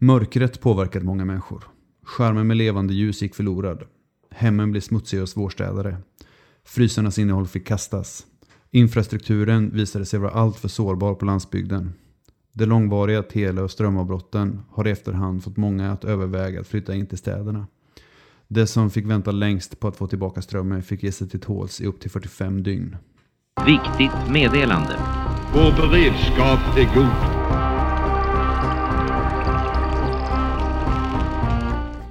Mörkret påverkade många människor. Skärmen med levande ljus gick förlorad. Hemmen blev smutsiga och svårstädade. Frysarnas innehåll fick kastas. Infrastrukturen visade sig vara alltför sårbar på landsbygden. De långvariga tele och strömavbrotten har i efterhand fått många att överväga att flytta in till städerna. De som fick vänta längst på att få tillbaka strömmen fick ge sig till tåls i upp till 45 dygn. Viktigt meddelande. Vår beredskap är god.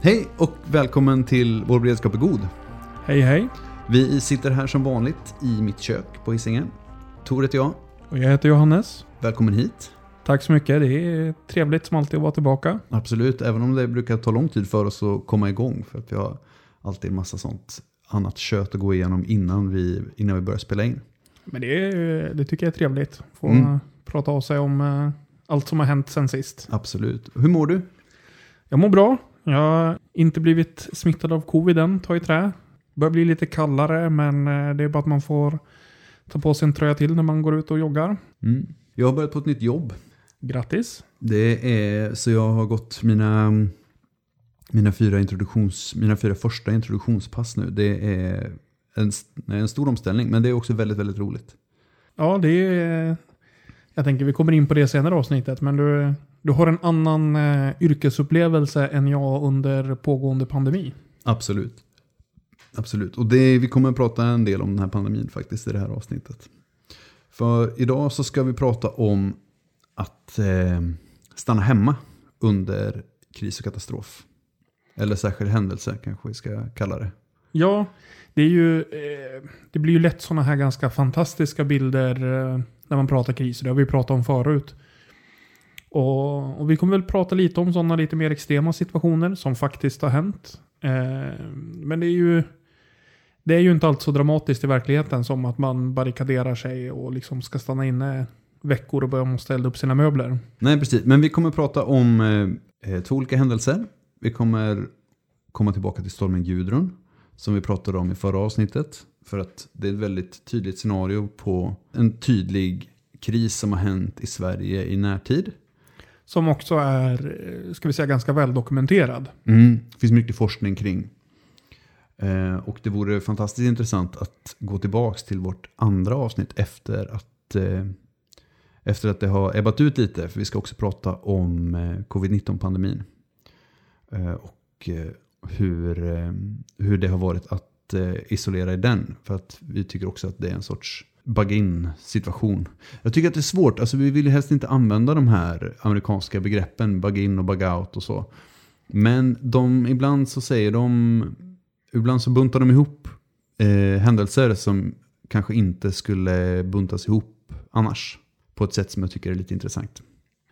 Hej och välkommen till Vår beredskap är god. Hej hej. Vi sitter här som vanligt i mitt kök på Hisingen. Tor heter jag. Och jag heter Johannes. Välkommen hit. Tack så mycket. Det är trevligt som alltid att vara tillbaka. Absolut, även om det brukar ta lång tid för oss att komma igång. För att vi har alltid en massa sånt annat kött att gå igenom innan vi, innan vi börjar spela in. Men det, är, det tycker jag är trevligt. Få Mm. prata av sig om eh, allt som har hänt sen sist. Absolut. Hur mår du? Jag mår bra. Jag har inte blivit smittad av covid än, ta i trä. Börjar bli lite kallare, men eh, det är bara att man får ta på sig en tröja till när man går ut och joggar. Mm. Jag har börjat på ett nytt jobb. Grattis. Det är, så jag har gått mina, mina, fyra introduktions, mina fyra första introduktionspass nu. Det är en, en stor omställning, men det är också väldigt, väldigt roligt. Ja, det är... Jag tänker vi kommer in på det senare avsnittet, men du, du har en annan eh, yrkesupplevelse än jag under pågående pandemi. Absolut. Absolut. Och det, vi kommer att prata en del om den här pandemin faktiskt i det här avsnittet. För idag så ska vi prata om att eh, stanna hemma under kris och katastrof. Eller särskild händelse kanske vi ska kalla det. Ja, det är ju... Eh, det blir ju lätt sådana här ganska fantastiska bilder eh, när man pratar kriser, Det har vi pratat om förut. Och, och vi kommer väl prata lite om sådana lite mer extrema situationer som faktiskt har hänt. Eh, men det är ju... Det är ju inte allt så dramatiskt i verkligheten som att man barrikaderar sig och liksom ska stanna inne veckor och börja måste elda upp sina möbler. Nej, precis. Men vi kommer prata om eh, eh, två olika händelser. Vi kommer komma tillbaka till stormen Gudrun. Som vi pratade om i förra avsnittet. För att det är ett väldigt tydligt scenario på en tydlig kris som har hänt i Sverige i närtid. Som också är, ska vi säga, ganska väldokumenterad. Mm. Det finns mycket forskning kring. Eh, och det vore fantastiskt intressant att gå tillbaka till vårt andra avsnitt efter att, eh, efter att det har ebbat ut lite. För vi ska också prata om eh, covid-19-pandemin. Eh, och eh, hur, eh, hur det har varit att att eh, isolera i den. För att vi tycker också att det är en sorts bug-in situation. Jag tycker att det är svårt. Alltså vi vill ju helst inte använda de här amerikanska begreppen bug-in och bug-out och så. Men de, ibland så säger de, ibland så buntar de ihop eh, händelser som kanske inte skulle buntas ihop annars. På ett sätt som jag tycker är lite intressant.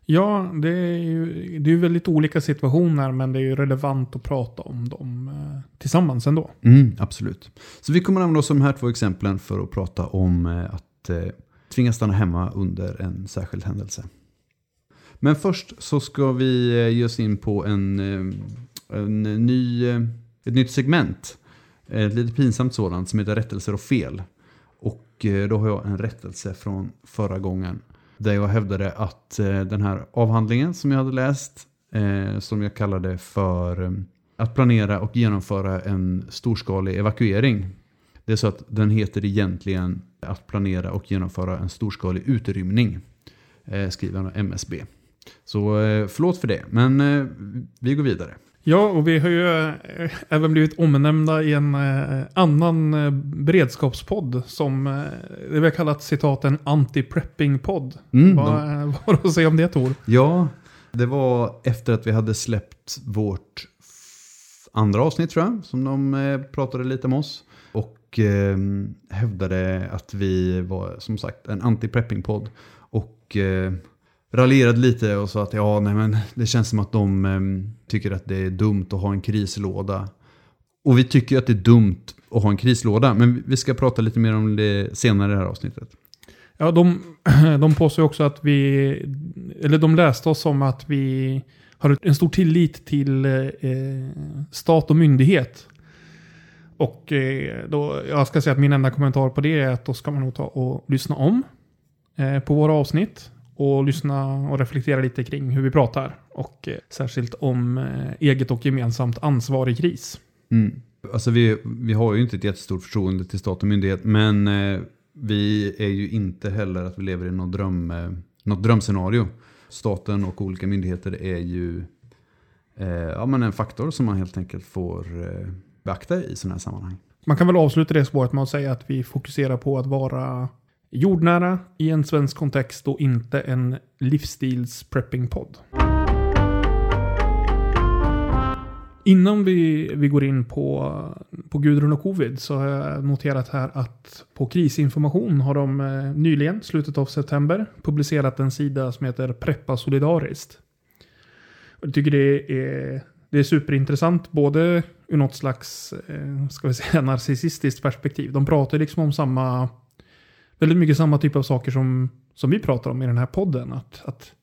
Ja, det är ju det är väldigt olika situationer, men det är ju relevant att prata om dem eh, tillsammans ändå. Mm, absolut. Så vi kommer använda oss av de här två exemplen för att prata om eh, att eh, tvingas stanna hemma under en särskild händelse. Men först så ska vi eh, ge oss in på en, en ny, ett nytt segment. Ett lite pinsamt sådant som heter rättelser och fel. Och då har jag en rättelse från förra gången. Där jag hävdade att eh, den här avhandlingen som jag hade läst, eh, som jag kallade för eh, att planera och genomföra en storskalig evakuering. Det är så att den heter egentligen att planera och genomföra en storskalig utrymning. Skriven av MSB. Så förlåt för det, men vi går vidare. Ja, och vi har ju eh, även blivit omnämnda i en eh, annan eh, beredskapspodd som det vi har kallat citat en anti-prepping-podd. Mm, Vad de- har du att säga om det Tor? Ja, det var efter att vi hade släppt vårt andra avsnitt tror jag, som de pratade lite om oss. Och eh, hävdade att vi var som sagt en anti-prepping-podd. Och eh, raljerade lite och sa att ja, nej men det känns som att de eh, tycker att det är dumt att ha en krislåda. Och vi tycker att det är dumt att ha en krislåda, men vi ska prata lite mer om det senare i det här avsnittet. Ja, de, de påstår också att vi, eller de läste oss som att vi har en stor tillit till eh, stat och myndighet. Och eh, då, jag ska säga att min enda kommentar på det är att då ska man nog ta och lyssna om eh, på våra avsnitt. Och lyssna och reflektera lite kring hur vi pratar. Och eh, särskilt om eh, eget och gemensamt ansvar i kris. Mm. Alltså vi, vi har ju inte ett jättestort förtroende till stat och myndighet, men eh, vi är ju inte heller att vi lever i något, dröm, eh, något drömscenario. Staten och olika myndigheter är ju ja, men en faktor som man helt enkelt får beakta i sådana här sammanhang. Man kan väl avsluta det spåret med att säga att vi fokuserar på att vara jordnära i en svensk kontext och inte en livsstils-prepping-podd. Innan vi, vi går in på, på Gudrun och covid så har jag noterat här att på krisinformation har de eh, nyligen, slutet av september, publicerat en sida som heter Preppa Solidariskt. Jag tycker det är, det är superintressant, både ur något slags, eh, ska vi säga, narcissistiskt perspektiv. De pratar liksom om samma, väldigt mycket samma typ av saker som, som vi pratar om i den här podden. Att, att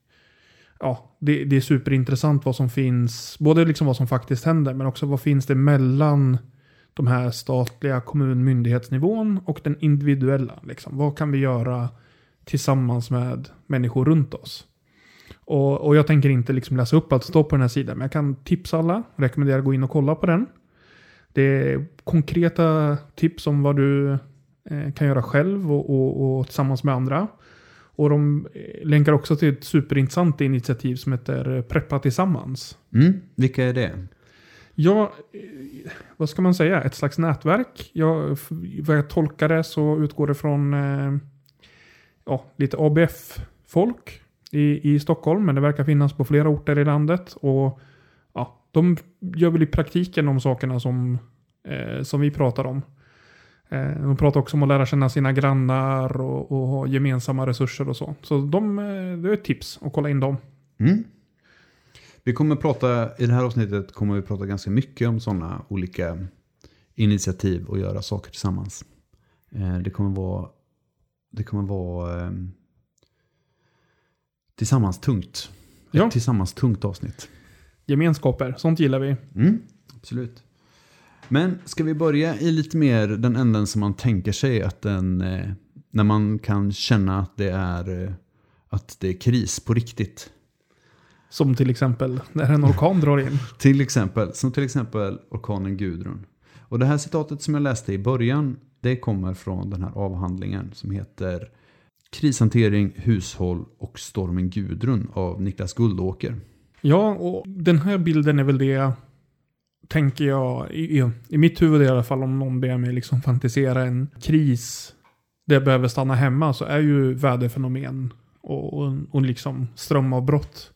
ja, det, det är superintressant vad som finns, både liksom vad som faktiskt händer, men också vad finns det mellan de här statliga kommunmyndighetsnivån och den individuella. Liksom. Vad kan vi göra tillsammans med människor runt oss? Och, och jag tänker inte liksom läsa upp allt som står på den här sidan, men jag kan tipsa alla, rekommendera att gå in och kolla på den. Det är konkreta tips om vad du kan göra själv och, och, och tillsammans med andra. Och de eh, länkar också till ett superintressant initiativ som heter eh, Preppa Tillsammans. Mm. Vilka är det? Ja, eh, vad ska man säga? Ett slags nätverk. Jag, vad jag tolkar det så utgår det från eh, ja, lite ABF-folk i, i Stockholm. Men det verkar finnas på flera orter i landet. Och ja, De gör väl i praktiken de sakerna som, eh, som vi pratar om. Eh, de pratar också om att lära känna sina grannar och, och ha gemensamma resurser och så. Så de, eh, det är ett tips att kolla in dem. Mm. Vi kommer prata, i det här avsnittet kommer vi prata ganska mycket om sådana olika initiativ och göra saker tillsammans. Eh, Det kommer vara, det kommer vara eh, tillsammans tungt. Ja. Ett tillsammans tungt avsnitt. Gemenskaper, sånt gillar vi. Mm, absolut. Men ska vi börja i lite mer den änden som man tänker sig att den, eh, när man kan känna att det är, eh, att det är kris på riktigt. Som till exempel när en orkan drar in. Till exempel, som till exempel orkanen Gudrun. Och det här citatet som jag läste i början, det kommer från den här avhandlingen som heter Krishantering, hushåll och stormen Gudrun av Niklas Guldåker. Ja, och den här bilden är väl det, tänker jag, i, i- mitt huvud i alla fall, om någon ber mig liksom fantisera en kris där jag behöver stanna hemma, så är ju väderfenomen och, och, och liksom strömavbrott.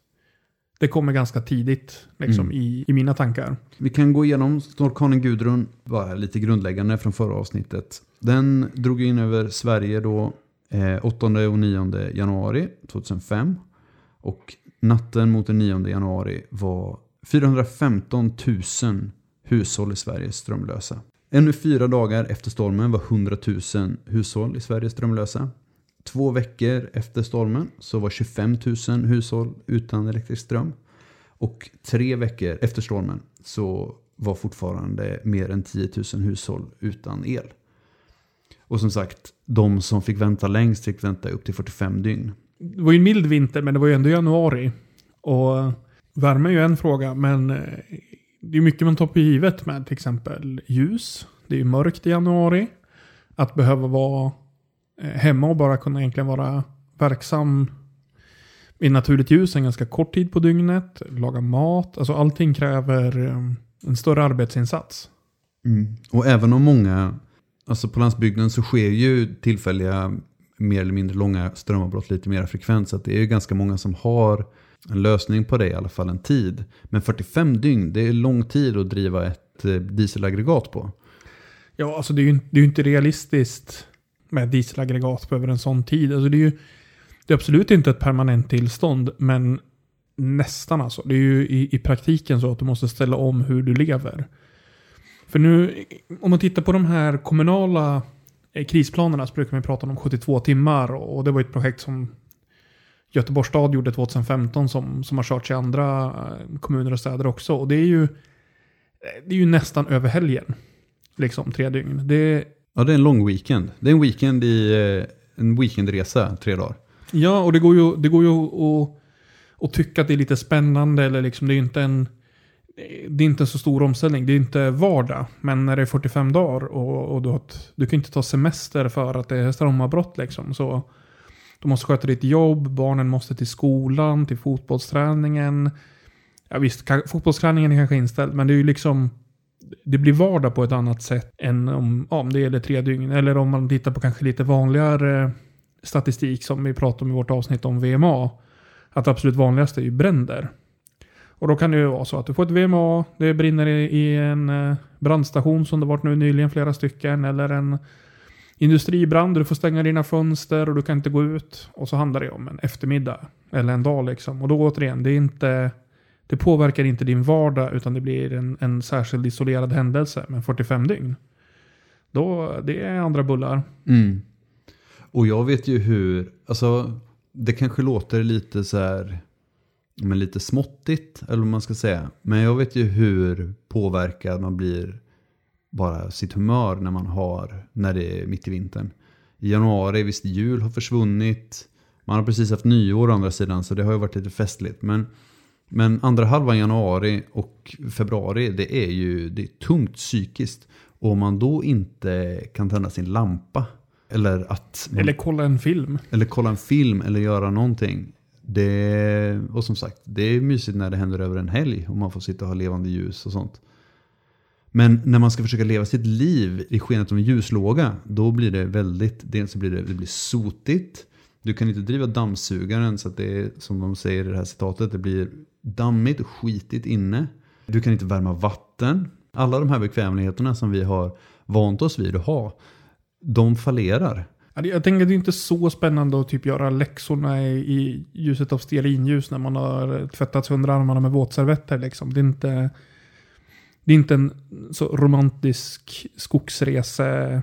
Det kommer ganska tidigt liksom, Mm. i, i mina tankar. Vi kan gå igenom orkanen Gudrun, bara lite grundläggande från förra avsnittet. Den drog in över Sverige då eh, 8 och 9 januari 2005. Och natten mot den 9 januari var 415 000 hushåll i Sverige strömlösa. Ännu fyra dagar efter stormen var 100 000 hushåll i Sverige strömlösa. Två veckor efter stormen så var 25 000 hushåll utan elektrisk ström. Och tre veckor efter stormen så var fortfarande mer än 10 000 hushåll utan el. Och som sagt, de som fick vänta längst fick vänta upp till 45 dygn. Det var ju en mild vinter, men det var ju ändå januari. Och värme är ju en fråga, men eh, det är mycket man tar på givet med till exempel ljus. Det är ju mörkt i januari. Att behöva vara eh, hemma och bara kunna egentligen vara verksam i naturligt ljus en ganska kort tid på dygnet. Laga mat. Alltså allting kräver eh, en större arbetsinsats. Mm. Och även om många, alltså på landsbygden så sker ju tillfälliga mer eller mindre långa strömavbrott lite mer frekvent. Så att det är ju ganska många som har en lösning på det i alla fall en tid. Men 45 dygn, det är lång tid att driva ett eh, dieselaggregat på. Ja, alltså det är ju det är ju inte realistiskt med dieselaggregat över en sån tid. Alltså det är ju det är absolut inte ett permanent tillstånd, men nästan alltså. Det är ju i, i praktiken så att du måste ställa om hur du lever. För nu, om man tittar på de här kommunala eh, krisplanerna så brukar man prata om 72 timmar och det var ett projekt som Göteborgs stad gjorde 2015 som, som har körts i andra eh, kommuner och städer också. Och det är ju, det är ju nästan över helgen. Liksom tre dygn. Det, Ja, det är en lång weekend. Det är en weekend i eh, en weekendresa, tre dagar. ja, och det går ju, det går ju att, och tycka att det är lite spännande eller liksom det är inte en det är inte en så stor omställning, det är inte vardag. Men när det är 45 dagar och, och du, har ett, du kan inte ta semester för att det är strömavbrott liksom. Så du måste sköta ditt jobb, barnen måste till skolan, till fotbollsträningen. Ja visst, fotbollsträningen är kanske inställd, men det är ju liksom det blir vardag på ett annat sätt än om, om det gäller tre dygn. Eller om man tittar på kanske lite vanligare statistik som vi pratade om i vårt avsnitt om VMA. Att det absolut vanligaste är ju bränder. Och då kan det ju vara så att du får ett VMA, det brinner i, en eh, brandstation som det varit nu nyligen flera stycken. Eller en industribrand, du får stänga dina fönster och du kan inte gå ut. Och så handlar det om en eftermiddag. Eller en dag liksom. Och då återigen, det är inte... Det påverkar inte din vardag utan det blir en, en särskild isolerad händelse med 45 dygn. Då, det är andra bullar. Mm. Och jag vet ju hur, alltså det kanske låter lite så här, men lite småttigt eller vad man ska säga. Men jag vet ju hur påverkad man blir bara sitt humör när man har, när det är mitt i vintern. I januari, visst jul har försvunnit. Man har precis haft nyår å andra sidan så det har ju varit lite festligt. Men, men andra halvan januari och februari det är ju det är tungt psykiskt. Och om man då inte kan tända sin lampa. Eller att man Eller kolla en film. eller kolla en film eller göra någonting. Det, och som sagt, det är mysigt när det händer över en helg och man får sitta och ha levande ljus och sånt. Men när man ska försöka leva sitt liv i skenet av en ljuslåga, då blir det väldigt, dels så blir det, det blir sotigt. Du kan inte driva dammsugaren så att det är, som de säger i det här citatet, det blir dammigt och skitigt inne. Du kan inte värma vatten. Alla de här bekvämligheterna som vi har vant oss vid att ha, de fallerar. Jag tänker att det är inte så spännande att typ göra läxorna i, i ljuset av stearinljus när man har tvättat sig under armarna med våtservetter. Liksom. Det, är inte, det är inte en så romantisk skogsrese,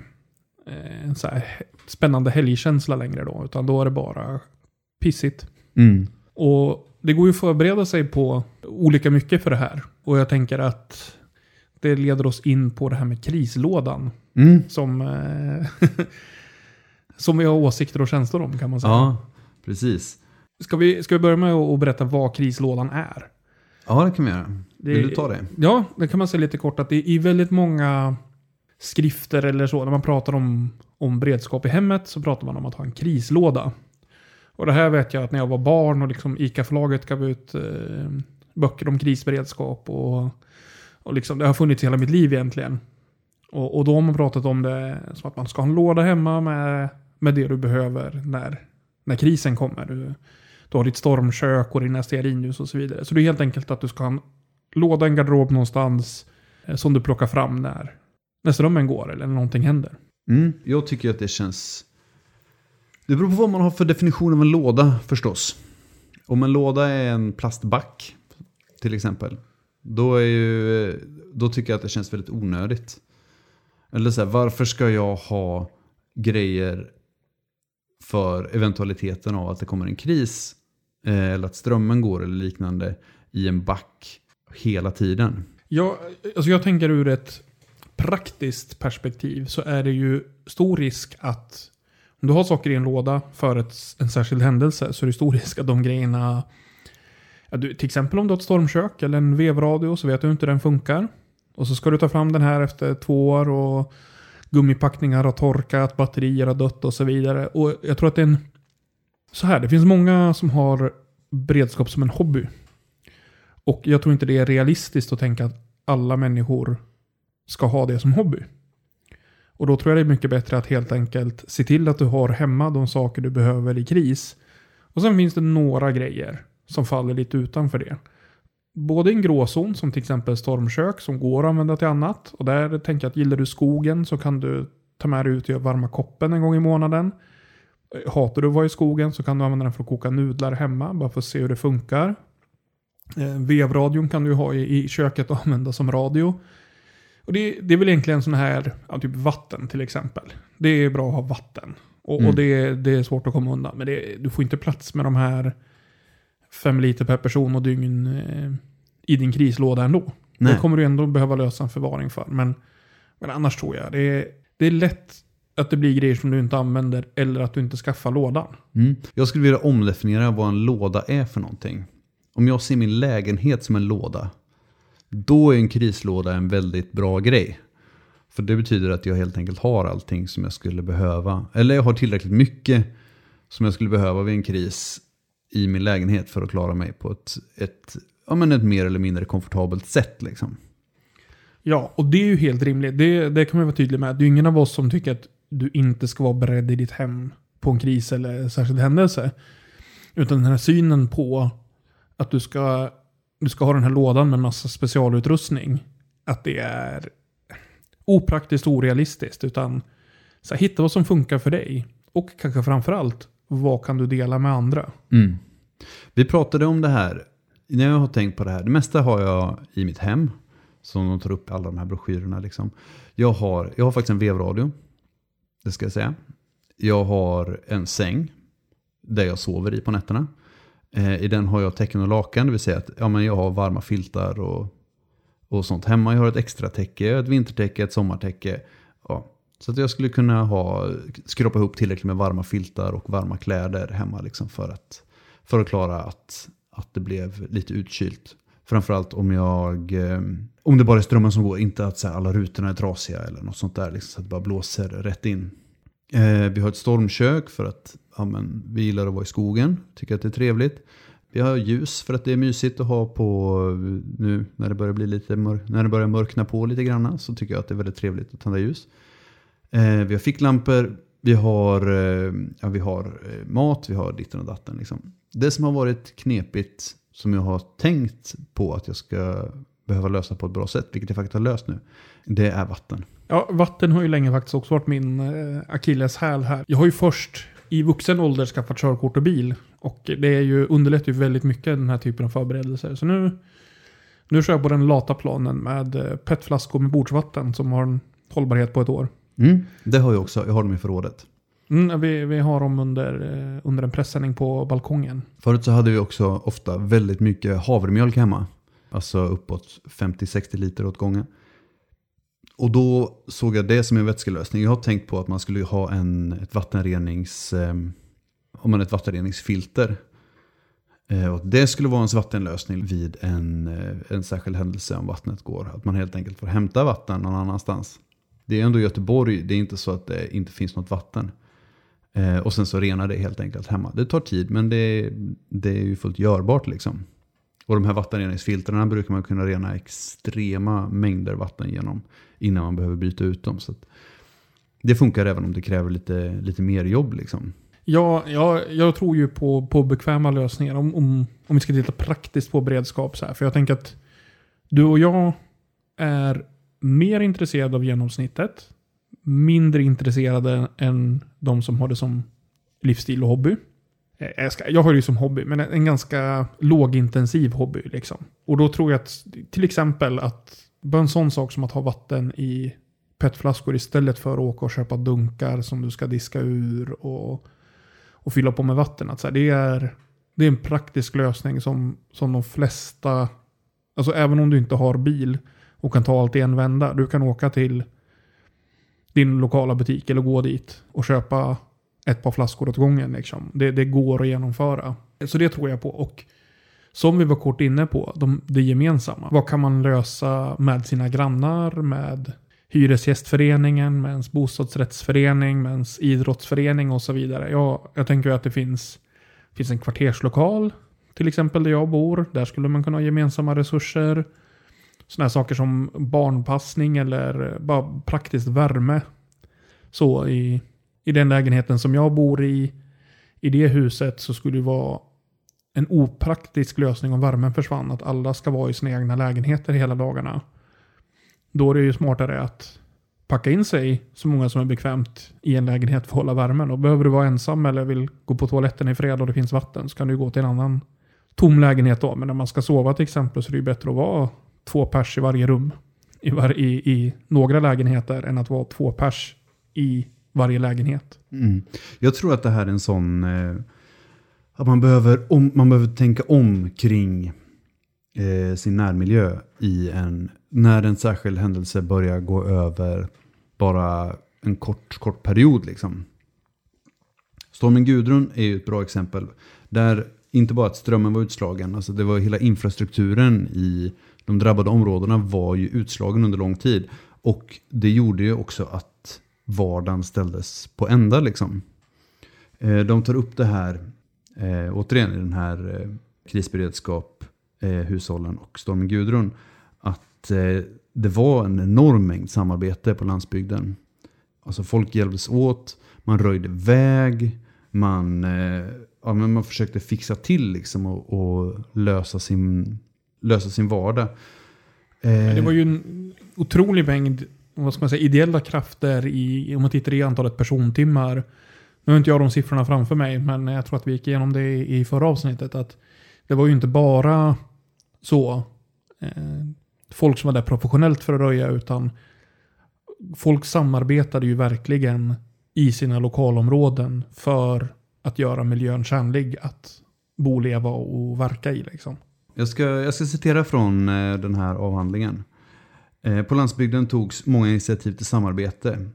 eh, så här spännande helgkänsla längre då. Utan då är det bara pissigt. Mm. Och det går ju att förbereda sig på olika mycket för det här. Och jag tänker att det leder oss in på det här med krislådan. Mm. Som, eh, som vi har åsikter och känslor om kan man säga. Ja, precis. Ska, vi, ska vi börja med att berätta vad krislådan är? Ja, det kan vi göra. Vill Det- du ta det? Ja, det kan man säga lite kort att det är i väldigt många skrifter eller så, när man pratar om, om beredskap i hemmet så pratar man om att ha en krislåda. Och det här vet jag att när jag var barn och liksom ICA-förlaget gav ut eh, böcker om krisberedskap och, och liksom, det har funnits hela mitt liv egentligen. Och, och då har man pratat om det som att man ska ha en låda hemma med, med det du behöver när, när krisen kommer. Du, du har ditt stormkök och dina stearinljus och så vidare. Så det är helt enkelt att du ska ha en låda, en garderob någonstans eh, som du plockar fram när, när strömmen går eller när någonting händer. Mm. Jag tycker att det känns... Det beror på vad man har för definition av en låda förstås. Om en låda är en plastback till exempel. Då, är ju, eh, då tycker jag att det känns väldigt onödigt. Eller så här, varför ska jag ha grejer för eventualiteten av att det kommer en kris eh, eller att strömmen går eller liknande i en back hela tiden. Jag, alltså jag tänker ur ett praktiskt perspektiv så är det ju stor risk att om du har saker i en låda för ett, en särskild händelse så är det stor risk att de grejerna ja, du, till exempel om du har ett stormkök eller en vevradio så vet du inte hur den funkar. Och så ska du ta fram den här efter två år och gummipackningar har torkat, batterier har dött och så vidare. Och jag tror att det är en... Så här, det finns många som har beredskap som en hobby. Och jag tror inte det är realistiskt att tänka att alla människor ska ha det som hobby. Och då tror jag det är mycket bättre att helt enkelt se till att du har hemma de saker du behöver i kris. Och sen finns det några grejer som faller lite utanför det. Både en gråzon som till exempel stormkök som går att använda till annat. Och där tänker jag att gillar du skogen så kan du ta med dig ut och göra varma koppen en gång i månaden. Hatar du att vara i skogen så kan du använda den för att koka nudlar hemma bara för att se hur det funkar. Eh, Vevradion kan du ha i, i köket och använda som radio. Och det, det är väl egentligen sån här, ja, typ vatten till exempel. Det är bra att ha vatten. Och, Mm. och det, det är svårt att komma undan. Men det, du får inte plats med de här fem liter per person och dygn eh, i din krislåda ändå. Nej. Det kommer du ändå behöva lösa en förvaring för. Men, men annars tror jag det är, det är lätt att det blir grejer som du inte använder eller att du inte skaffar lådan. Mm. Jag skulle vilja omdefiniera vad en låda är för någonting om jag ser min lägenhet som en låda, då är en krislåda en väldigt bra grej. För det betyder att jag helt enkelt har allting som jag skulle behöva. Eller jag har tillräckligt mycket som jag skulle behöva vid en kris i min lägenhet för att klara mig på ett, ett, ja, men ett mer eller mindre komfortabelt sätt. Liksom. Ja, och det är ju helt rimligt. Det, det kan man vara tydlig med. Det är ju ingen av oss som tycker att du inte ska vara beredd i ditt hem på en kris eller särskild händelse. Utan den här synen på att du ska, du ska ha den här lådan med massa specialutrustning. Att det är opraktiskt och orealistiskt. Utan så här, hitta vad som funkar för dig. Och kanske framförallt, vad kan du dela med andra? Mm. Vi pratade om det här, när jag har tänkt på det här, det mesta har jag i mitt hem. Som de tar upp i alla de här broschyrerna. Liksom. Jag, har, jag har faktiskt en vevradio, det ska jag säga. Jag har en säng, där jag sover i på nätterna. Eh, I den har jag täcken och lakan, det vill säga att ja, men jag har varma filtar och, och sånt hemma. Jag har ett extra täcke, ett vintertäcke, ett sommartäcke. Ja. Så att jag skulle kunna ha, skrapa ihop tillräckligt med varma filtar och varma kläder hemma liksom för, att, för att klara att, att det blev lite utkylt. Framförallt om jag, eh, om det bara är strömmen som går, inte att så här, alla rutorna är trasiga eller något sånt där. Liksom, så att det bara blåser rätt in. Eh, vi har ett stormkök för att ja, men, vi gillar att vara i skogen, tycker att det är trevligt. Vi har ljus för att det är mysigt att ha på nu när det börjar bli lite mörk, när det börjar mörkna på lite grann så tycker jag att det är väldigt trevligt att tända ljus. Eh, vi har ficklampor, vi har, eh, ja, vi har eh, mat, vi har ditten och datten. Liksom. Det som har varit knepigt, som jag har tänkt på att jag ska behöva lösa på ett bra sätt, vilket jag faktiskt har löst nu, det är vatten. Ja, vatten har ju länge faktiskt också varit min eh, akilleshäl här. Jag har ju först i vuxen ålder skaffat körkort och bil. Och det är ju, underlättar ju väldigt mycket den här typen av förberedelser. Så nu, nu kör jag på den lata planen med eh, petflaskor med bordsvatten som har en hållbarhet på ett år. Mm, det har jag också, jag har dem i förrådet. Mm, vi, vi har dem under, eh, under en pressändning på balkongen. Förut så hade vi också ofta väldigt mycket havremjölk hemma. Alltså uppåt 50-60 liter åt gången. Och då såg jag det som en vätskelösning. Jag har tänkt på att man skulle ha en, ett vattenrenings... Eh, om man ett vattenreningsfilter. Eh, och det skulle vara en vattenlösning vid en, eh, en särskild händelse om vattnet går. Att man helt enkelt får hämta vatten någon annanstans. Det är ändå Göteborg, det är inte så att det inte finns något vatten. Eh, och sen så renar det helt enkelt hemma. Det tar tid men det, det är ju fullt görbart liksom. Och de här vattenreningsfiltrarna brukar man kunna rena extrema mängder vatten genom innan man behöver byta ut dem. Så att det funkar även om det kräver lite, lite mer jobb. Liksom. Ja, ja, jag tror ju på, på bekväma lösningar. Om, om, om vi ska titta praktiskt på beredskap. Så här. För jag tänker att du och jag är mer intresserade av genomsnittet. Mindre intresserade än de som har det som livsstil och hobby. Eh, jag, ska, jag har det ju som hobby, men en, en ganska lågintensiv hobby. Liksom. Och då tror jag att till exempel att bara en sån sak som att ha vatten i petflaskor istället för att åka och köpa dunkar som du ska diska ur och, och fylla på med vatten. Att så här, det, är, det är en praktisk lösning som, som de flesta, alltså även om du inte har bil och kan ta allt i en vända, du kan åka till din lokala butik eller gå dit och köpa ett par flaskor åt gången. Liksom. Det, det går att genomföra. Så det tror jag på. Och som vi var kort inne på, de, det gemensamma. Vad kan man lösa med sina grannar, med Hyresgästföreningen, med ens bostadsrättsförening, med ens idrottsförening och så vidare. Ja, jag tänker att det finns, finns en kvarterslokal, till exempel där jag bor. Där skulle man kunna ha gemensamma resurser. Sådana saker som barnpassning eller bara praktiskt värme. Så i, i den lägenheten som jag bor i, i det huset så skulle det vara en opraktisk lösning om värmen försvann. Att alla ska vara i sina egna lägenheter hela dagarna. Då är det ju smartare att packa in sig så många som är bekvämt i en lägenhet för att hålla värmen. Och behöver du vara ensam eller vill gå på toaletten i fred och det finns vatten så kan du gå till en annan tom lägenhet då. Men när man ska sova till exempel så är det ju bättre att vara två pers i varje rum. I, var, i, i några lägenheter än att vara två pers i varje lägenhet. Mm. Jag tror att det här är en sån... Eh, att man behöver, om, man behöver tänka om kring eh, sin närmiljö i en... När en särskild händelse börjar gå över bara en kort, kort period. Liksom. Stormen Gudrun är ju ett bra exempel. Där inte bara att strömmen var utslagen, alltså det var hela infrastrukturen i de drabbade områdena var ju utslagen under lång tid. Och det gjorde ju också att vardagen ställdes på ända liksom. Eh, de tar upp det här, eh, återigen i den här eh, krisberedskap, hushållen och stormen Gudrun, att det var en enorm mängd samarbete på landsbygden. Alltså folk hjälptes åt, man röjde väg, man, ja, men man försökte fixa till liksom och, och lösa, sin, lösa sin vardag. Det var ju en otrolig mängd vad ska man säga, ideella krafter i, om man tittar i antalet persontimmar. Nu har inte jag de siffrorna framför mig, men jag tror att vi gick igenom det i, i förra avsnittet. Att det var ju inte bara så eh, folk som var där professionellt för att röja, utan folk samarbetade ju verkligen i sina lokalområden för att göra miljön tjänlig att bo, leva och verka i. Liksom. Jag ska, jag ska citera från eh, den här avhandlingen. Eh, på landsbygden togs många initiativ till samarbete.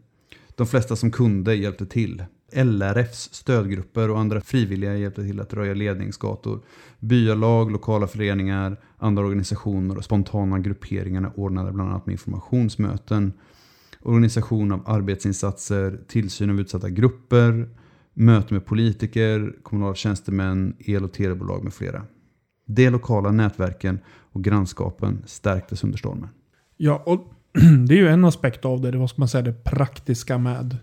De flesta som kunde hjälpte till. LRFs stödgrupper och andra frivilliga hjälpte till att röja ledningsgator. Byalag, lokala föreningar, andra organisationer och spontana grupperingar ordnade bland annat med informationsmöten, organisation av arbetsinsatser, tillsyn av utsatta grupper, möten med politiker, kommunala tjänstemän, el och telebolag med flera. De lokala nätverken och grannskapen stärktes under stormen. Ja, och det är ju en aspekt av det, det vad ska man säga, det praktiska med,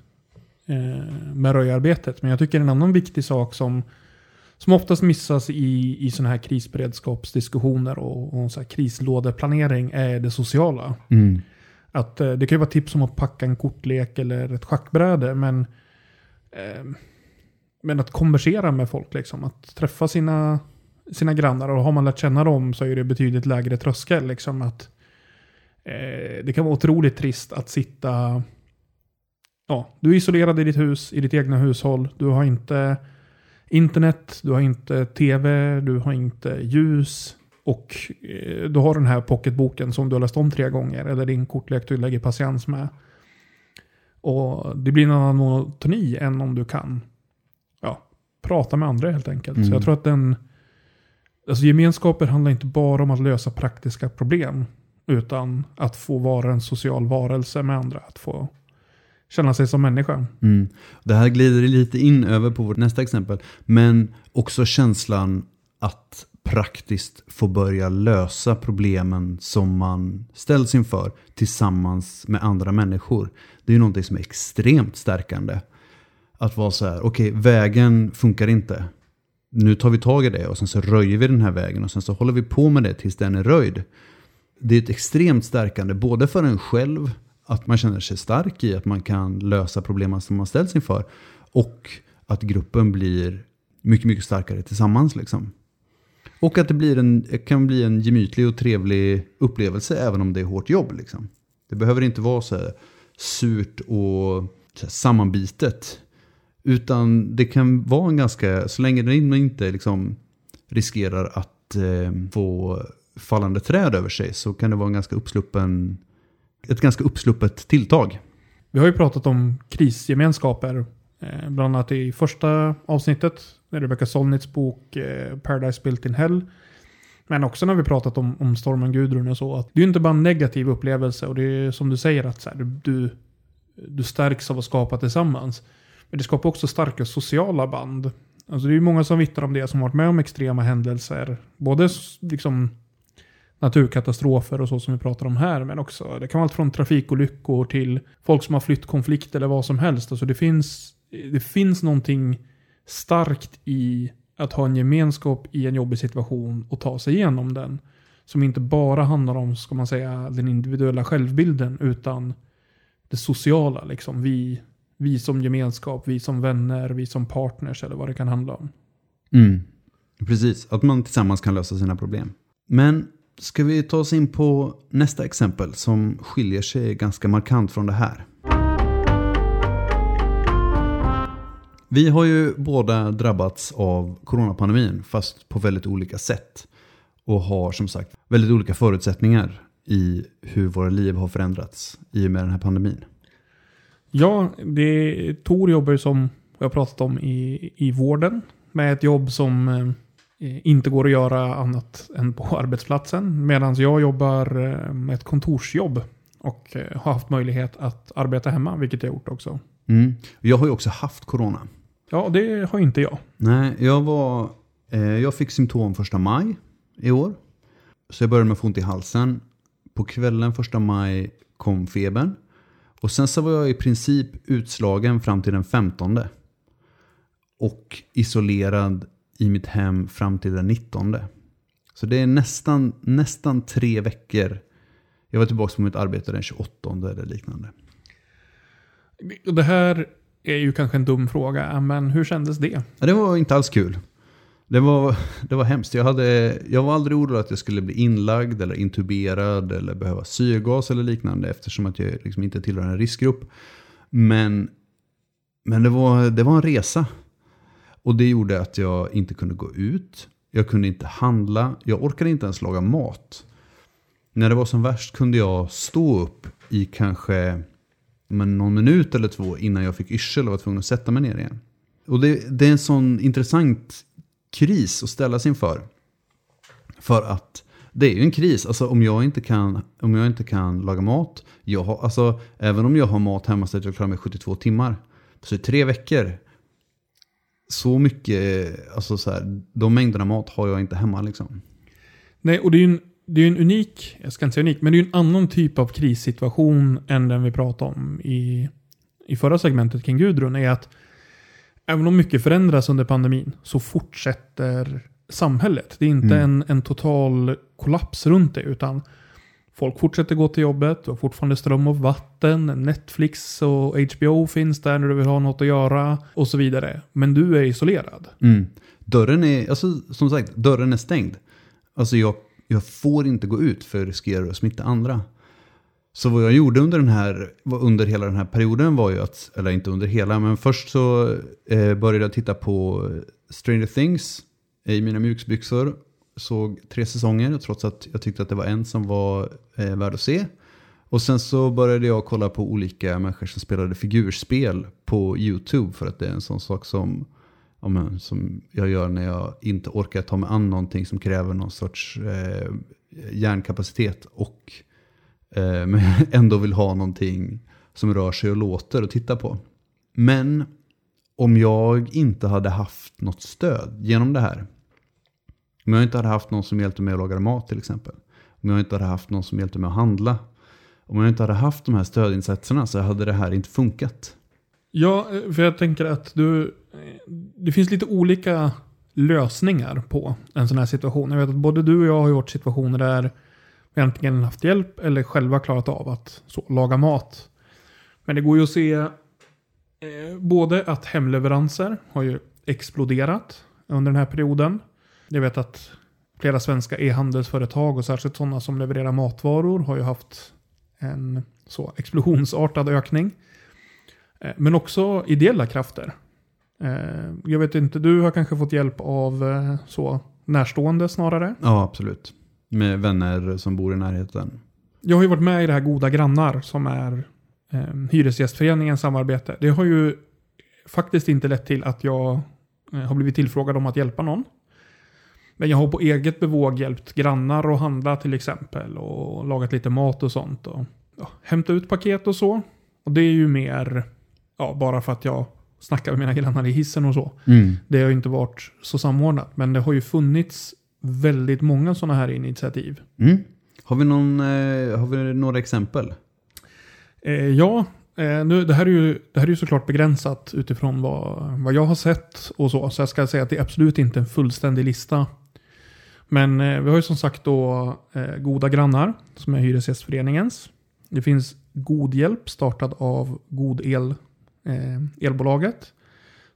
eh, med röjarbetet. Men jag tycker en annan viktig sak som, som oftast missas i, i sådana här krisberedskapsdiskussioner och, och så här krislådeplanering är det sociala. Att, eh, det kan ju vara tips om att packa en kortlek eller ett schackbräde, men, eh, men att konversera med folk, liksom, att träffa sina, sina grannar och har man lärt känna dem så är det betydligt lägre tröskel. Liksom, att, eh, det kan vara otroligt trist att sitta... Ja, du är isolerad i ditt hus, i ditt egna hushåll. Du har inte internet, du har inte tv, du har inte ljus. Och eh, du har den här pocketboken som du har läst om tre gånger. Eller din kortlek du lägger patiens med. Och det blir en annan monotoni än om du kan ja, prata med andra helt enkelt. Så Mm. jag tror att den... Alltså gemenskaper handlar inte bara om att lösa praktiska problem. Utan att få vara en social varelse med andra. Att få känna sig som människa. Mm. Det här glider lite in över på vårt nästa exempel. Men också känslan att praktiskt få börja lösa problemen som man ställs inför tillsammans med andra människor. Det är ju någonting som är extremt stärkande. Att vara så här, okej, vägen funkar inte. Nu tar vi tag i det och sen så röjer vi den här vägen och sen så håller vi på med det tills den är röjd. Det är ett extremt stärkande, både för en själv, att man känner sig stark i att man kan lösa problemen som man ställs inför. Och att gruppen blir mycket, mycket starkare tillsammans. Liksom. Och att det blir en, kan bli en gemytlig och trevlig upplevelse även om det är hårt jobb. Liksom. Det behöver inte vara så här surt och så här sammanbitet. Utan det kan vara en ganska, så länge den inte liksom riskerar att eh, få fallande träd över sig så kan det vara en ganska uppsluppen, ett ganska uppsluppet tilltag. Vi har ju pratat om krisgemenskaper. Eh, bland annat i första avsnittet. när Rebecca Solnits bok eh, Paradise Built in Hell. Men också när vi pratat om, om stormen Gudrun och så. Att det är ju inte bara en negativ upplevelse. Och det är som du säger att så här, du, du stärks av att skapa tillsammans. Men det skapar också starka sociala band. Alltså det är ju många som vittnar om det som varit med om extrema händelser. Både liksom naturkatastrofer och så som vi pratar om här. Men också, det kan vara allt från trafikolyckor till folk som har flytt konflikt eller vad som helst. Alltså det finns, det finns någonting starkt i att ha en gemenskap i en jobbig situation och ta sig igenom den. Som inte bara handlar om, ska man säga, den individuella självbilden utan det sociala. Liksom. Vi, vi som gemenskap, vi som vänner, vi som partners eller vad det kan handla om. Mm. Precis, att man tillsammans kan lösa sina problem. Men ska vi ta oss in på nästa exempel som skiljer sig ganska markant från det här. Vi har ju båda drabbats av coronapandemin fast på väldigt olika sätt. Och har som sagt väldigt olika förutsättningar i hur våra liv har förändrats i och med den här pandemin. Ja, det, Tor jobbar ju som jag pratat om i, i vården. Med ett jobb som, eh, inte går att göra annat än på arbetsplatsen. Medan jag jobbar eh, med ett kontorsjobb och eh, har haft möjlighet att arbeta hemma, vilket jag gjort också. Mm. Jag har ju också haft corona. Ja, det har inte jag. Nej, jag var... Eh, jag fick symptom första maj i år. Så jag började med att få ont i halsen. På kvällen första maj kom febern. Och sen så var jag i princip utslagen fram till den 15. Och isolerad i mitt hem fram till den 19. Så det är nästan, nästan tre veckor. Jag var tillbaka på mitt arbete den 28 eller liknande. Det här är ju kanske en dum fråga, men hur kändes det? Ja, det var inte alls kul. Det var, det var hemskt. Jag, hade, jag var aldrig orolig att jag skulle bli inlagd eller intuberad eller behöva syrgas eller liknande eftersom att jag liksom inte tillhör en riskgrupp. Men, men det, var, det var en resa. Och det gjorde att jag inte kunde gå ut. Jag kunde inte handla. Jag orkade inte ens laga mat. När det var som värst kunde jag stå upp i kanske men någon minut eller två innan jag fick yrsel och var tvungen att sätta mig ner igen. Och det, det är en sån intressant kris att ställas inför. För att det är ju en kris. Alltså om jag inte kan, om jag inte kan laga mat. Jag har, alltså, även om jag har mat hemma så att jag klarar mig 72 timmar. Så i tre veckor. Så mycket, alltså så här, de mängderna mat har jag inte hemma liksom. Nej, och det är ju en, det är en unik, jag ska inte säga unik, men det är ju en annan typ av krissituation än den vi pratade om i, i förra segmentet kring Gudrun. är att även om mycket förändras under pandemin så fortsätter samhället. Det är inte Mm. en, en total kollaps runt det, utan folk fortsätter gå till jobbet, du har fortfarande ström och vatten, Netflix och HBO finns där när du vill ha något att göra och så vidare. Men du är isolerad. Mm. Dörren är, alltså som sagt, dörren är stängd. Alltså jag, jag får inte gå ut för jag riskerar att smitta andra. Så vad jag gjorde under, den här, under hela den här perioden var ju att, eller inte under hela, men först så eh, började jag titta på Stranger Things i mina mjukisbyxor. Såg tre säsonger trots att jag tyckte att det var en som var eh, värd att se. Och sen så började jag kolla på olika människor som spelade figurspel på YouTube för att det är en sån sak som, ja, men, som jag gör när jag inte orkar ta mig an någonting som kräver någon sorts eh, hjärnkapacitet och eh, men ändå vill ha någonting som rör sig och låter och titta på. Men om jag inte hade haft något stöd genom det här. Om jag inte hade haft någon som hjälpte mig att laga mat till exempel. Om jag inte hade haft någon som hjälpte mig att handla. Om jag inte hade haft de här stödinsatserna så hade det här inte funkat. Ja, för jag tänker att du... Det finns lite olika lösningar på en sån här situation. Jag vet att både du och jag har gjort situationer där vi antingen haft hjälp eller själva klarat av att så, laga mat. Men det går ju att se eh, både att hemleveranser har ju exploderat under den här perioden. Jag vet att flera svenska e-handelsföretag och särskilt sådana som levererar matvaror har ju haft en så explosionsartad ökning. Eh, Men också ideella krafter. Eh, Jag vet inte, du har kanske fått hjälp av eh, så närstående snarare. Ja, absolut. Med vänner som bor i närheten. Jag har ju varit med i det här Goda Grannar som är eh, Hyresgästföreningens samarbete. Det har ju faktiskt inte lett till att jag har blivit tillfrågad om att hjälpa någon. Men jag har på eget bevåg hjälpt grannar att handla till exempel och lagat lite mat och sånt. Och, ja, hämta ut paket och så. Och det är ju mer ja, bara för att jag snackar med mina grannar i hissen och så. Mm. Det har ju inte varit så samordnat. Men det har ju funnits väldigt många sådana här initiativ. Mm. Har, vi någon, eh, har vi några exempel? Eh, ja, eh, nu, det, här är ju, det här är ju såklart begränsat utifrån vad, vad jag har sett och så. Så jag ska säga att det är absolut inte en fullständig lista. Men eh, vi har ju som sagt då eh, Goda Grannar som är Hyresgästföreningens. Det finns God Hjälp startad av God El, eh, elbolaget.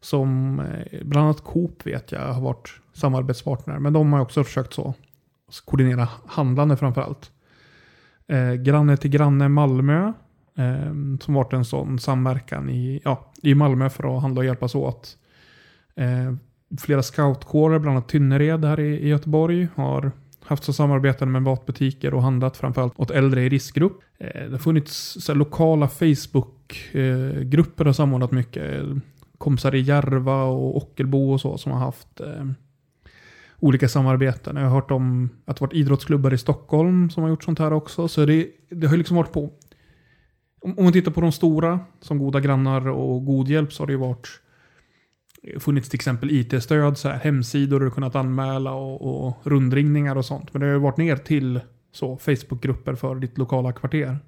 Som eh, bland annat Coop vet jag har varit samarbetspartner. Men de har också försökt så koordinera handlande framförallt. Eh, granne till granne Malmö. Eh, som varit en sån samverkan i, ja, i Malmö för att handla och hjälpas åt. Eh, Flera scoutkårer, bland annat Tynnered här i, i Göteborg, har haft så samarbeten med matbutiker och handlat framförallt åt äldre i riskgrupp. Eh, det har funnits så här, lokala Facebookgrupper har och samordnat mycket. Kompisar i Järva och Ockelbo och så som har haft eh, olika samarbeten. Jag har hört om att det varit idrottsklubbar i Stockholm som har gjort sånt här också. Så det, det har ju liksom varit på... Om, om man tittar på de stora, som Goda Grannar och God Hjälp, så har det ju varit funnits till exempel IT-stöd, så här, hemsidor du kunnat anmäla och, och rundringningar och sånt. Men det har ju varit ner till så Facebookgrupper för ditt lokala kvarter.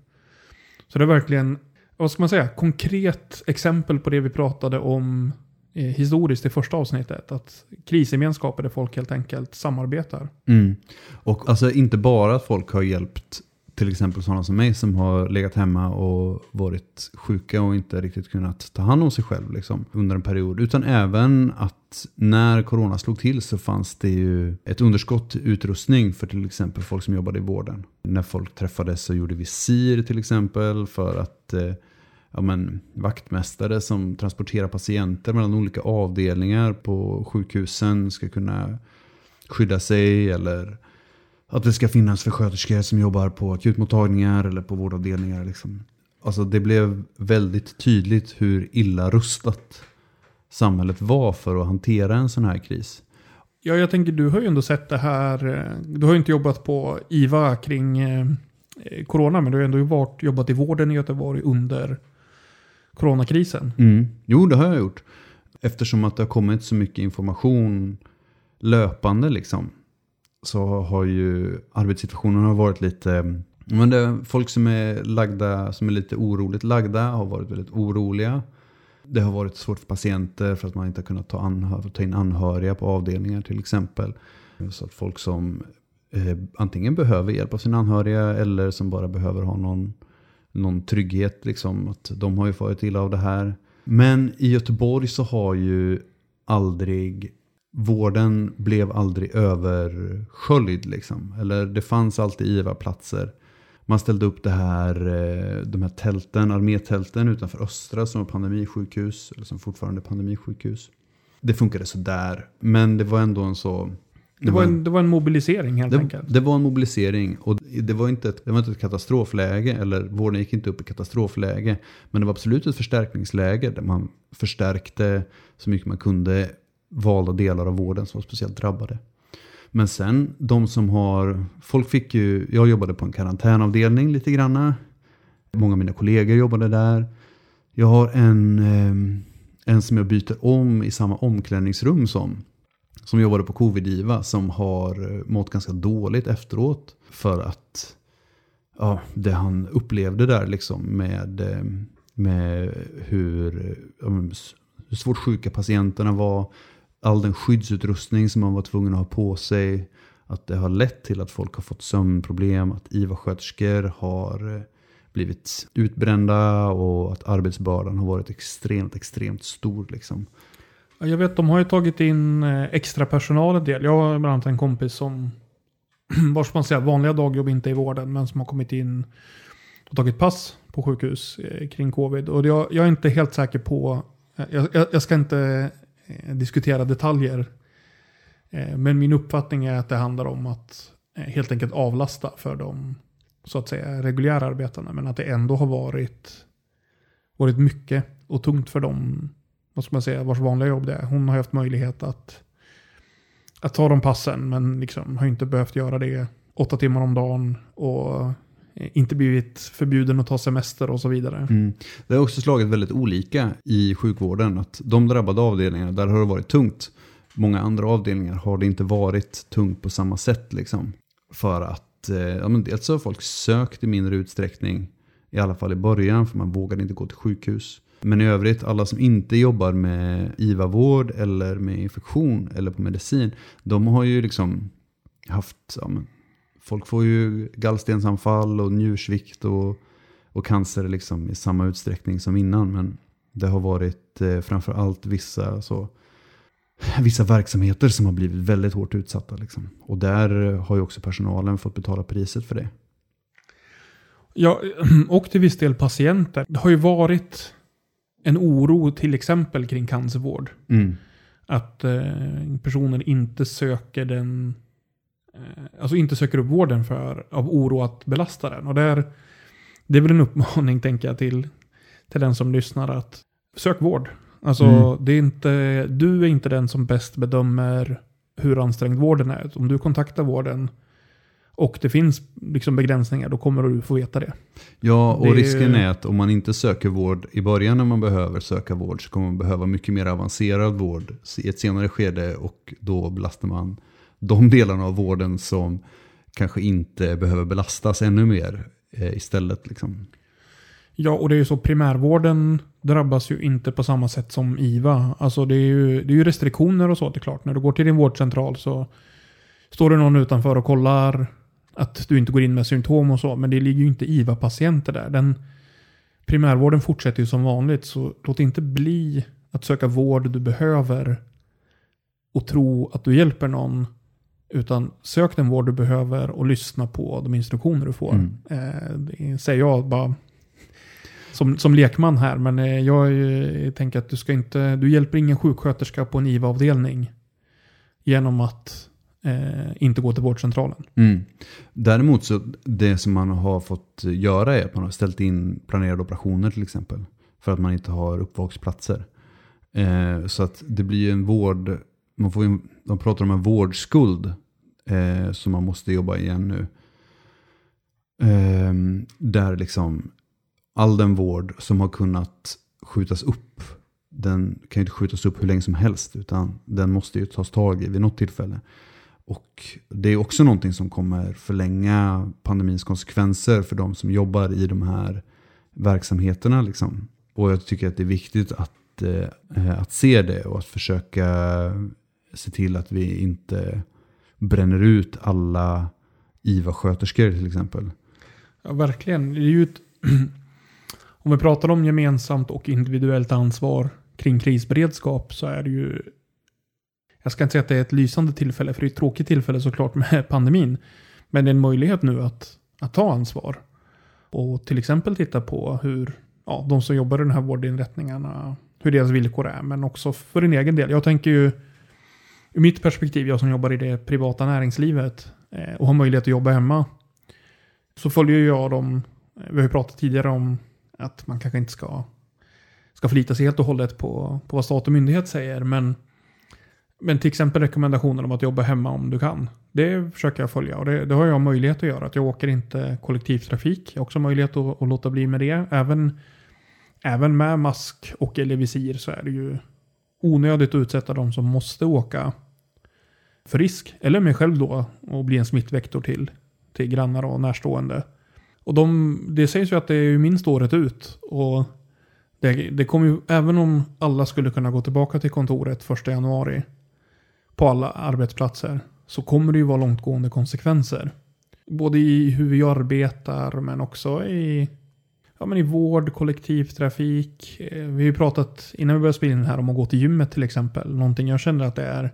Så det är verkligen, vad ska man säga, konkret exempel på det vi pratade om eh, historiskt i första avsnittet. Att krisgemenskaper där folk helt enkelt samarbetar. Mm. Och alltså inte bara att folk har hjälpt till exempel sådana som mig som har legat hemma och varit sjuka och inte riktigt kunnat ta hand om sig själv liksom, under en period. Utan även att när corona slog till så fanns det ju ett underskott i utrustning för till exempel folk som jobbade i vården. När folk träffades så gjorde vi SIR till exempel för att eh, ja, men, vaktmästare som transporterar patienter mellan olika avdelningar på sjukhusen ska kunna skydda sig eller att det ska finnas försköterskor som jobbar på akutmottagningar eller på vårdavdelningar. Liksom. Alltså det blev väldigt tydligt hur illa rustat samhället var för att hantera en sån här kris. Ja, jag tänker du har ju ändå sett det här. eh, Du har ju inte jobbat på IVA kring eh, corona, men du har ändå varit, jobbat i vården i Göteborg under coronakrisen. Mm. Jo, det har jag gjort. Eftersom att det har kommit så mycket information löpande liksom. Så har ju arbetssituationen har varit lite... Men det, folk som är lagda, som är lite oroligt lagda har varit väldigt oroliga. Det har varit svårt för patienter för att man inte har kunnat ta, anhör, ta in anhöriga på avdelningar till exempel. Så att folk som eh, antingen behöver hjälp av sina anhöriga eller som bara behöver ha någon, någon trygghet. Liksom, att de har ju farit illa av det här. Men i Göteborg så har ju aldrig vården blev aldrig översköljd. Liksom. Eller det fanns alltid IVA-platser. Man ställde upp det här, eh, de här tälten, armétälten utanför Östra som var pandemisjukhus. Eller som fortfarande är pandemisjukhus. Det funkade sådär. Men det var ändå en så... Det var en, det var en mobilisering helt det, enkelt. det var en mobilisering och det var, inte ett, det var inte ett katastrofläge, eller vården gick inte upp i katastrofläge. Men det var absolut ett förstärkningsläge där man förstärkte så mycket man kunde valda delar av vården som var speciellt drabbade. Men sen de som har, folk fick ju, jag jobbade på en karantänavdelning lite granna. Många av mina kollegor jobbade där. Jag har en, eh, en som jag byter om i samma omklädningsrum som. Som jobbade på covid-IVA som har eh, mått ganska dåligt efteråt. För att ja, det han upplevde där liksom med, eh, med hur, hur svårt sjuka patienterna var all den skyddsutrustning som man var tvungen att ha på sig. Att det har lett till att folk har fått sömnproblem, att IVA-sköterskor har eh, blivit utbrända och att arbetsbördan har varit extremt, extremt stor. Liksom. Jag vet, de har ju tagit in eh, extra personal en del. Jag har bland annat en kompis som, vars man säger vanliga dagjobb inte är i vården, men som har kommit in och tagit pass på sjukhus eh, kring covid. Och jag, jag är inte helt säker på, jag, jag, ska inte Eh, diskutera detaljer. Eh, men min uppfattning är att det handlar om att eh, helt enkelt avlasta för de så att säga reguljära arbetarna. Men att det ändå har varit, varit mycket och tungt för dem, vad ska man säga, vars vanliga jobb det är. Hon har haft möjlighet att, att ta de passen men liksom har inte behövt göra det åtta timmar om dagen och Eh, inte blivit förbjuden att ta semester och så vidare. Mm. Det har också slagit väldigt olika i sjukvården. Att de drabbade avdelningarna, där har det varit tungt. Många andra avdelningar har det inte varit tungt på samma sätt. Liksom. För att eh, ja, men dels har folk sökt i mindre utsträckning. I alla fall i början, för man vågade inte gå till sjukhus. Men i övrigt, alla som inte jobbar med IVA-vård eller med infektion eller på medicin. De har ju liksom haft, ja, men, folk får ju gallstensanfall och njursvikt och, och cancer liksom i samma utsträckning som innan. Men det har varit eh, framför allt vissa, så, vissa verksamheter som har blivit väldigt hårt utsatta. Liksom. Och där eh, har ju också personalen fått betala priset för det. Ja, och till viss del patienter. Det har ju varit en oro till exempel kring cancervård. Mm. Att eh, personer inte söker den alltså inte söker upp vården för av oro att belasta den. Och där, det är väl en uppmaning tänker jag till, till den som lyssnar att sök vård. Alltså Mm. det är inte, du är inte den som bäst bedömer hur ansträngd vården är. Om du kontaktar vården och det finns liksom begränsningar, då kommer du få veta det. Ja, och Det risken är att om man inte söker vård i början när man behöver söka vård så kommer man behöva mycket mer avancerad vård i ett senare skede och då belastar man de delarna av vården som kanske inte behöver belastas ännu mer eh, istället. Liksom. Ja, och det är ju så primärvården drabbas ju inte på samma sätt som IVA. Alltså det är ju, det är ju restriktioner och så, det är klart. När du går till din vårdcentral så står det någon utanför och kollar att du inte går in med symptom och så. Men det ligger ju inte IVA-patienter där. Den primärvården fortsätter ju som vanligt. Så låt inte bli att söka vård du behöver och tro att du hjälper någon. Utan sök den vård du behöver och lyssna på de instruktioner du får. Mm. Eh, säger jag bara som, som lekman här. Men eh, jag eh, tänker att du ska inte, du hjälper ingen sjuksköterska på en IVA-avdelning. Genom att eh, inte gå till vårdcentralen. Mm. Däremot så det som man har fått göra är att man har ställt in planerade operationer till exempel. För att man inte har uppvaksplatser. Eh, så att det blir en vård, man får ju, de pratar om en vårdskuld eh, som man måste jobba igen nu. Eh, där liksom all den vård som har kunnat skjutas upp, den kan ju inte skjutas upp hur länge som helst, utan den måste ju tas tag i vid något tillfälle. Och det är också någonting som kommer förlänga pandemins konsekvenser för de som jobbar i de här verksamheterna. Liksom. Och jag tycker att det är viktigt att, eh, att se det och att försöka se till att vi inte bränner ut alla IVA-sköterskor till exempel. Ja, verkligen. Det är ju ett, om vi pratar om gemensamt och individuellt ansvar kring krisberedskap så är det ju jag ska inte säga att det är ett lysande tillfälle, för det är ett tråkigt tillfälle såklart med pandemin. Men det är en möjlighet nu att, att ta ansvar. Och till exempel titta på hur ja, de som jobbar i de här vårdinrättningarna, hur deras villkor är. Men också för din egen del. Jag tänker ju, ur mitt perspektiv, jag som jobbar i det privata näringslivet eh, och har möjlighet att jobba hemma. Så följer jag dem, eh, vi har ju pratat tidigare om att man kanske inte ska, ska förlita sig helt och hållet på, på vad stat och myndighet säger. Men men till exempel rekommendationen om att jobba hemma om du kan. Det försöker jag följa och det, det har jag möjlighet att göra. Att jag åker inte kollektivtrafik. Jag har också möjlighet att, att låta bli med det. Även, även med mask och eller visir så är det ju onödigt att utsätta de som måste åka för risk. Eller mig själv då och bli en smittvektor till, till grannar och närstående. Och de, det sägs ju att det är ju minst året ut. Och det, det kommer ju, även om alla skulle kunna gå tillbaka till kontoret första januari på alla arbetsplatser så kommer det ju vara långtgående konsekvenser. Både i hur vi arbetar men också i, ja, men i vård, kollektivtrafik. Eh, vi har ju pratat innan vi började spela in här om att gå till gymmet till exempel. Någonting jag känner att det är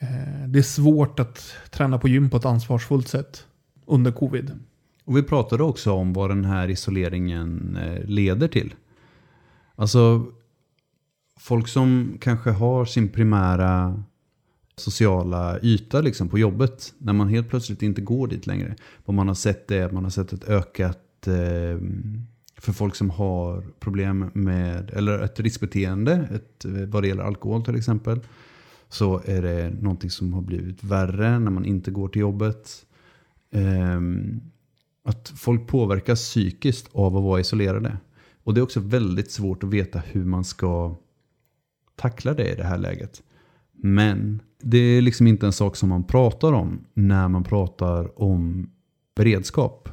eh, det är svårt att träna på gym på ett ansvarsfullt sätt under covid. Och vi pratade också om vad den här isoleringen eh, leder till. Alltså, folk som kanske har sin primära sociala yta liksom på jobbet, när man helt plötsligt inte går dit längre. Vad man har sett är att man har sett ett ökat, Eh, för folk som har problem med, eller ett riskbeteende, ett, eh, vad det gäller alkohol till exempel, så är det någonting som har blivit värre när man inte går till jobbet. Ehm, att folk påverkas psykiskt av att vara isolerade. Och det är också väldigt svårt att veta hur man ska tackla det i det här läget. Men det är liksom inte en sak som man pratar om när man pratar om beredskap.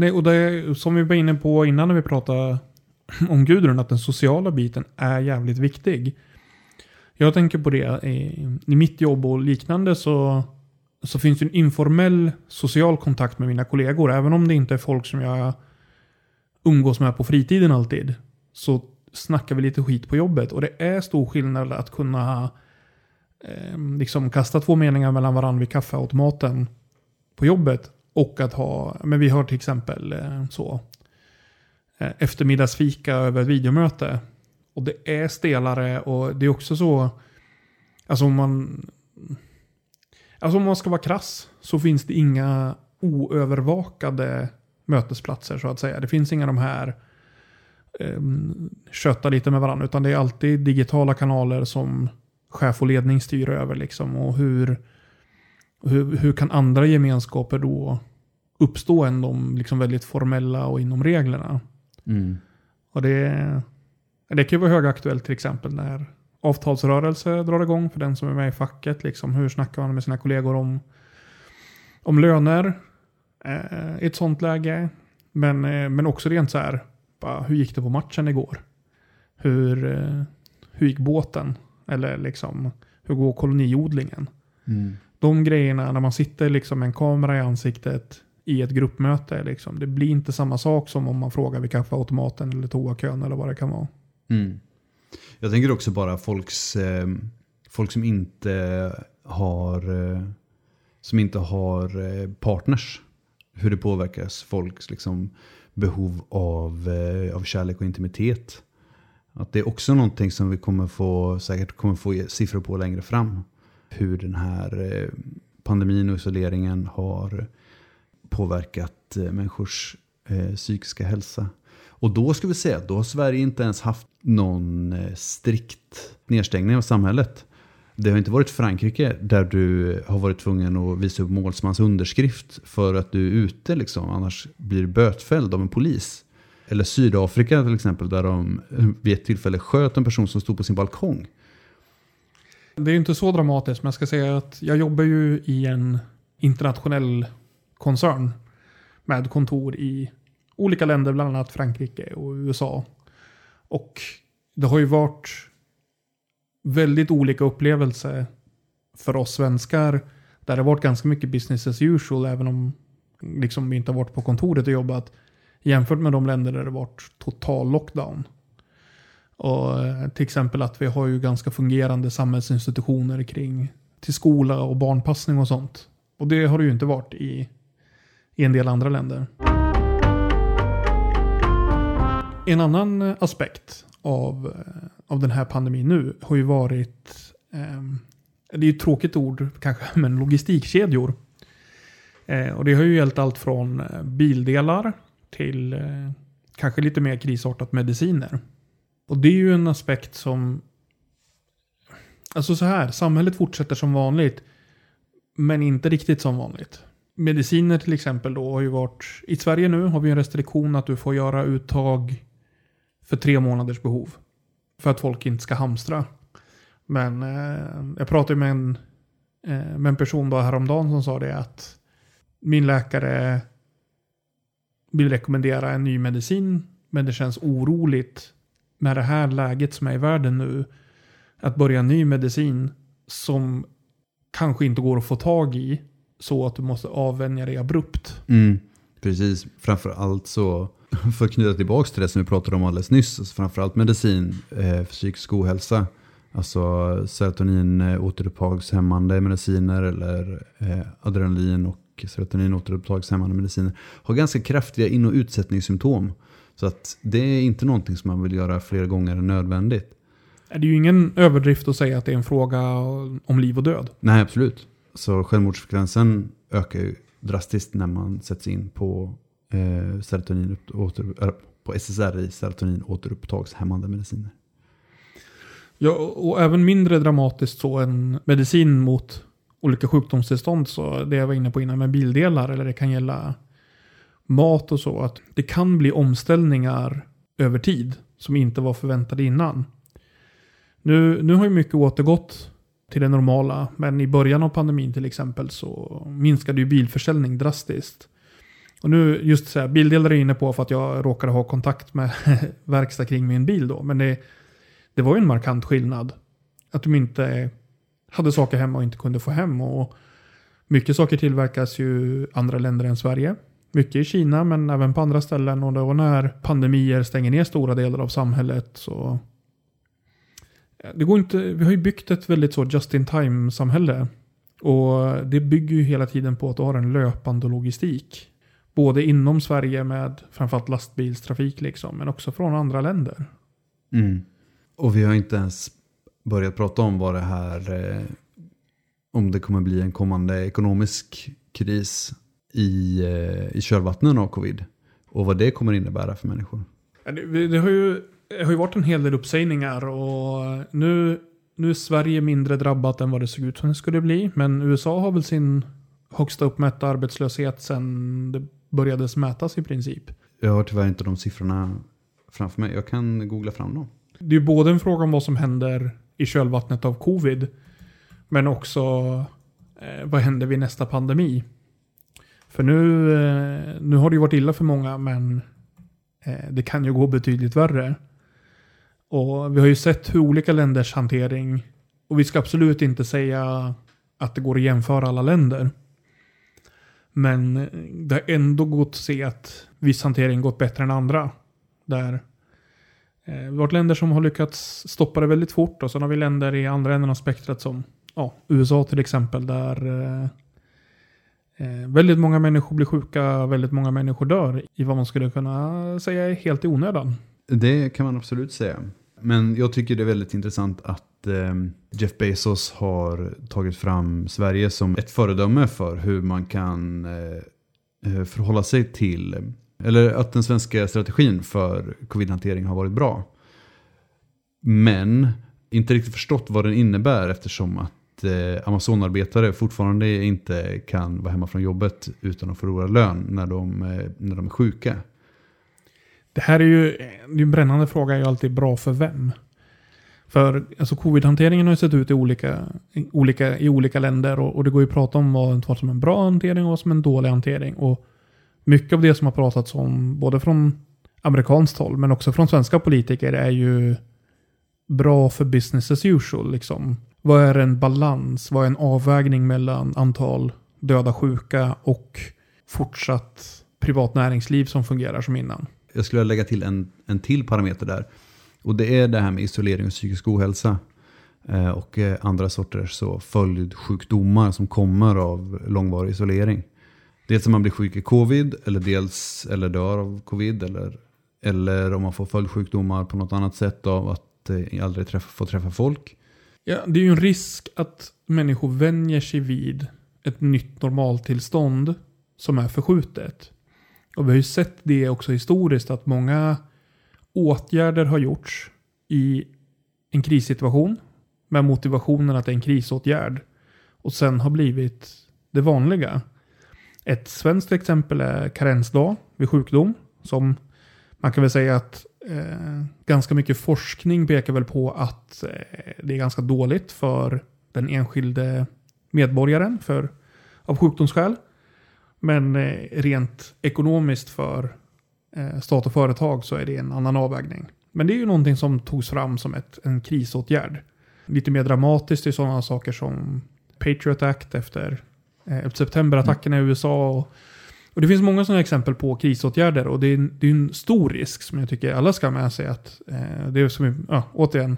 Nej, och det som vi var inne på innan när vi pratade om Gudrun, att den sociala biten är jävligt viktig. Jag tänker på det i, i mitt jobb och liknande så, så finns det en informell social kontakt med mina kollegor. Även om det inte är folk som jag umgås med på fritiden alltid. Så snackar vi lite skit på jobbet. Och det är stor skillnad att kunna eh, liksom kasta två meningar mellan varandra vid kaffeautomaten på jobbet. Och att ha, men vi har till exempel eh, så eh, eftermiddagsfika över ett videomöte. Och det är stelare och det är också så, alltså om man, alltså om man ska vara krass så finns det inga oövervakade mötesplatser så att säga. Det finns inga de här um, köta lite med varandra utan det är alltid digitala kanaler som, chef och ledning styr över liksom. Och hur, hur, hur kan andra gemenskaper då uppstå än de liksom väldigt formella och inom reglerna? Mm. Och det, det kan ju vara högaktuellt till exempel när avtalsrörelse drar igång för den som är med i facket. Liksom, hur snackar man med sina kollegor om, om löner eh, i ett sånt läge? Men, eh, men också rent så här, bara, hur gick det på matchen igår? Hur, eh, hur gick båten? Eller liksom, hur går koloniodlingen? Mm. De grejerna när man sitter liksom med en kamera i ansiktet i ett gruppmöte, liksom, det blir inte samma sak som om man frågar vid kaffeautomaten eller toakön eller vad det kan vara. Mm. Jag tänker också bara folks, eh, folk som inte har, eh, som inte har eh, partners. Hur det påverkas folks liksom, behov av, eh, av kärlek och intimitet. Att det är också någonting som vi kommer få, säkert kommer få siffror på längre fram. Hur den här eh, pandemin och isoleringen har påverkat eh, människors eh, psykiska hälsa. Och då ska vi säga att då har Sverige inte ens haft någon strikt nedstängning av samhället. Det har inte varit Frankrike där du har varit tvungen att visa upp målsmans underskrift för att du är ute liksom, annars blir du bötfälld av en polis. Eller Sydafrika till exempel där de vid ett tillfälle sköt en person som stod på sin balkong. Det är ju inte så dramatiskt, men jag ska säga att jag jobbar ju i en internationell koncern med kontor i olika länder, bland annat Frankrike och USA. Och det har ju varit väldigt olika upplevelser för oss svenskar. Där det har varit ganska mycket business as usual, även om liksom vi inte har varit på kontoret och jobbat. Jämfört med de länder där det har varit total lockdown. Och eh, till exempel att vi har ju ganska fungerande samhällsinstitutioner kring till skola och barnpassning och sånt. Och det har det ju inte varit i, i en del andra länder. En annan eh, aspekt av, eh, av den här pandemin nu har ju varit, eh, det är ju ett tråkigt ord kanske, men logistikkedjor. Eh, och det har ju gällt allt från bildelar till eh, kanske lite mer krisartat mediciner. Och det är ju en aspekt som, alltså så här, samhället fortsätter som vanligt, men inte riktigt som vanligt. Mediciner till exempel då har ju varit, i Sverige nu har vi en restriktion att du får göra uttag för tre månaders behov. För att folk inte ska hamstra. Men eh, jag pratade med en, eh, med en person då häromdagen som sa det att min läkare vill rekommendera en ny medicin. Men det känns oroligt med det här läget som är i världen nu. Att börja en ny medicin som kanske inte går att få tag i. Så att du måste avvänja dig abrupt. Mm, precis, framför allt så för att knyta tillbaka till det som vi pratade om alldeles nyss, alltså framförallt medicin för psykisk ohälsa. Alltså serotonin återupptagshämmande mediciner eller eh, adrenalin och serotonin återupptagshämmande mediciner har ganska kraftiga in- och utsättningssymptom. Så att det är inte någonting som man vill göra fler gånger än nödvändigt. Det är ju ingen överdrift att säga att det är en fråga om liv och död. Nej, absolut. Så självmordsfrekvensen ökar ju drastiskt när man sätts in på eh, serotonin åter, äh, på SSRI, serotonin återupptagshämmande mediciner. Ja, och även mindre dramatiskt så en medicin mot olika sjukdomstillstånd. Så det jag var inne på innan med bildelar eller det kan gälla mat och så. Att det kan bli omställningar över tid som inte var förväntade innan. Nu, nu har ju mycket återgått till det normala. Men i början av pandemin till exempel så minskade ju bilförsäljning drastiskt. Och nu just så här, bildelar är jag inne på för att jag råkade ha kontakt med verkstad kring min bil då. Men det, det var ju en markant skillnad. Att de inte hade saker hemma och inte kunde få hem. Och mycket saker tillverkas ju andra länder än Sverige. Mycket i Kina men även på andra ställen. Och då när pandemier stänger ner stora delar av samhället så... Eh, det går inte, vi har ju byggt ett väldigt så just in time samhälle. Och det bygger ju hela tiden på att du har en löpande logistik. Både inom Sverige med framförallt lastbilstrafik liksom, men också från andra länder. Mm. Och vi har inte ens börjat prata om vad det här, eh, om det kommer bli en kommande ekonomisk kris i, eh, i kölvattnen av covid. Och vad det kommer innebära för människor. Det, det, har ju, det har ju varit en hel del uppsägningar och nu, nu är Sverige mindre drabbat än vad det såg ut som det skulle bli. Men USA har väl sin högsta uppmätta arbetslöshet sedan det började mätas i princip. Jag har tyvärr inte de siffrorna framför mig. Jag kan googla fram dem. Det är ju både en fråga om vad som händer i kölvattnet av covid. Men också eh, vad händer vid nästa pandemi? För nu, eh, nu har det ju varit illa för många men eh, det kan ju gå betydligt värre. Och vi har ju sett hur olika länders hantering, och vi ska absolut inte säga att det går att jämföra alla länder. Men eh, det har ändå gått att se att viss hantering gått bättre än andra. Där vi har varit länder som har lyckats stoppa det väldigt fort och sen har vi länder i andra änden av spektrat som ja, USA till exempel där eh, väldigt många människor blir sjuka, väldigt många människor dör i vad man skulle kunna säga är helt i onödan. Det kan man absolut säga. Men jag tycker det är väldigt intressant att eh, Jeff Bezos har tagit fram Sverige som ett föredöme för hur man kan eh, eh förhålla sig till, eller att den svenska strategin för covid-hantering har varit bra. Men inte riktigt förstått vad den innebär eftersom att eh, Amazonarbetare fortfarande inte kan vara hemma från jobbet utan att förlora lön när de, eh, när de är sjuka. Det här är ju det är en brännande fråga, är ju alltid bra för vem? För alltså, covid-hanteringen har ju sett ut i olika, i olika, i olika länder och, och, det går ju att prata om vad, vad som är en bra hantering och vad som är en dålig hantering. Och mycket av det som har pratats om, både från amerikanskt håll men också från svenska politiker, är ju bra för business as usual. Liksom. Vad är en balans? Vad är en avvägning mellan antal döda sjuka och fortsatt privat näringsliv som fungerar som innan? jag skulle lägga till en, en till parameter där. Och det är det här med isolering och psykisk ohälsa. Eh, och eh, andra sorters så följdsjukdomar som kommer av långvarig isolering. Dels om man blir sjuk i covid eller dels eller dör av covid. Eller, eller om man får följdsjukdomar på något annat sätt av att eh, aldrig träffa, få träffa folk. Ja, det är ju en risk att människor vänjer sig vid ett nytt normaltillstånd som är förskjutet. Och vi har ju sett det också historiskt att många åtgärder har gjorts i en krissituation med motivationen att det är en krisåtgärd och sen har blivit det vanliga. Ett svenskt exempel är karensdag vid sjukdom som man kan väl säga att eh, ganska mycket forskning pekar väl på att eh, det är ganska dåligt för den enskilde medborgaren för, av sjukdomsskäl. Men eh, rent ekonomiskt för eh, stat och företag så är det en annan avvägning. Men det är ju någonting som togs fram som ett, en krisåtgärd. Lite mer dramatiskt är sådana saker som Patriot Act efter eh, septemberattackerna mm. i USA. Och, och, det finns många sådana exempel på krisåtgärder och det är, det är en stor risk som jag tycker alla ska ha med sig. Att, eh, det är som, ja, återigen,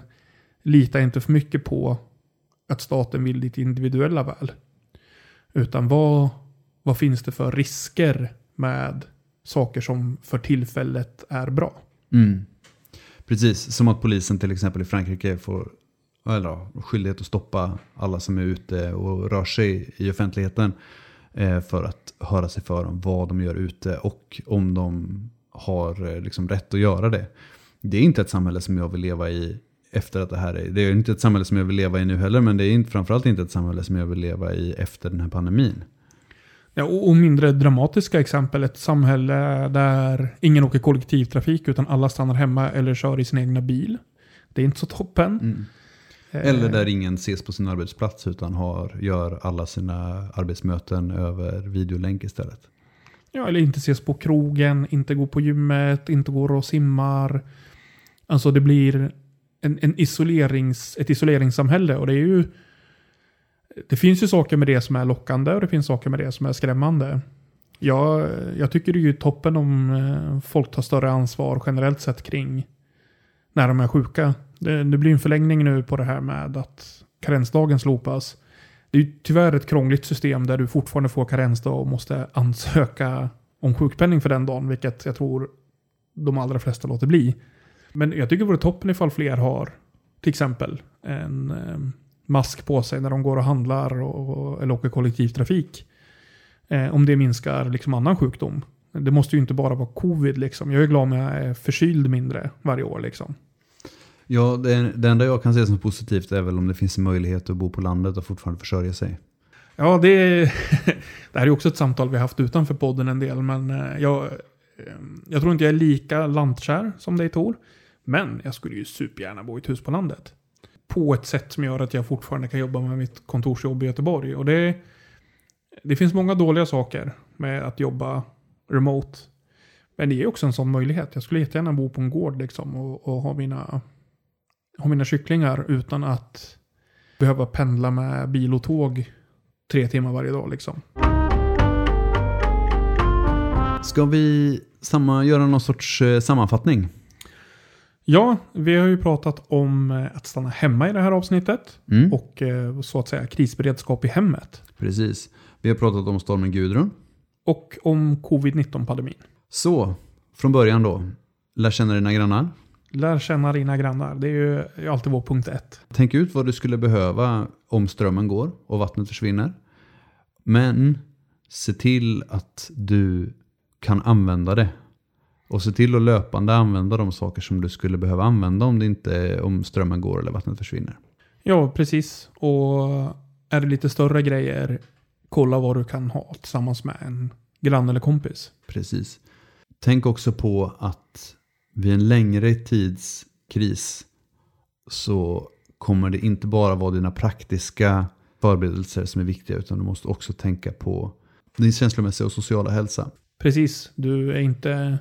lita inte för mycket på att staten vill ditt individuella väl. Utan vad, vad finns det för risker med saker som för tillfället är bra? Mm. Precis, som att polisen till exempel i Frankrike får eller, skyldighet att stoppa alla som är ute och rör sig i offentligheten för att höra sig för om vad de gör ute och om de har eh, liksom, rätt att göra det. Det är inte ett samhälle som jag vill leva i efter att det här är. Det är inte ett samhälle som jag vill leva i nu heller, men det är inte, framförallt inte ett samhälle som jag vill leva i efter den här pandemin. Ja, och mindre dramatiska exempel, ett samhälle där ingen åker kollektivtrafik utan alla stannar hemma eller kör i sin egna bil. Det är inte så toppen. Mm. Eller där ingen ses på sin arbetsplats utan har, gör alla sina arbetsmöten över videolänk istället. Ja, eller inte ses på krogen, inte går på gymmet, inte går och simmar. Alltså det blir en, en isolerings, ett isoleringssamhälle och det är ju det finns ju saker med det som är lockande och det finns saker med det som är skrämmande. Jag, jag tycker det är ju toppen om eh, folk tar större ansvar generellt sett kring när de är sjuka. Det, det blir en förlängning nu på det här med att karensdagen slopas. Det är ju tyvärr ett krångligt system där du fortfarande får karensdag och måste ansöka om sjukpenning för den dagen, vilket jag tror de allra flesta låter bli. Men jag tycker det vore toppen ifall fler har till exempel en eh, mask på sig när de går och handlar och, eller åker kollektivtrafik. Eh, om det minskar liksom annan sjukdom. Det måste ju inte bara vara covid liksom. Jag är glad om jag är förkyld mindre varje år liksom. Ja, det, det enda jag kan se som positivt är väl om det finns en möjlighet att bo på landet och fortfarande försörja sig. Ja, det, det här är också ett samtal vi har haft utanför podden en del, men eh, jag, eh, jag tror inte jag är lika lantkär som dig Tor. Men jag skulle ju supergärna bo i ett hus på landet. På ett sätt som gör att jag fortfarande kan jobba med mitt kontorsjobb i Göteborg. Och det, det finns många dåliga saker med att jobba remote. Men det är också en sån möjlighet. Jag skulle jättegärna bo på en gård liksom och, och ha, mina, ha mina kycklingar utan att behöva pendla med bil och tåg tre timmar varje dag liksom. Ska vi samma, göra någon sorts eh, sammanfattning? Ja, vi har ju pratat om eh, att stanna hemma i det här avsnittet. Mm. Och eh, så att säga krisberedskap i hemmet. Precis. Vi har pratat om stormen Gudrun. Och om covid-19-pandemin. Så, från början då. Lär känna dina grannar. Lär känna dina grannar. Det är ju alltid vår punkt ett. Tänk ut vad du skulle behöva om strömmen går och vattnet försvinner. Men se till att du kan använda det. Och se till att löpande använda de saker som du skulle behöva använda om, det inte, om strömmen går eller vattnet försvinner. Ja, precis. Och är det lite större grejer, kolla vad du kan ha tillsammans med en granne eller kompis. Precis. Tänk också på att vid en längre tids kris så kommer det inte bara vara dina praktiska förberedelser som är viktiga utan du måste också tänka på din känslomässiga och sociala hälsa. Precis. Du är inte...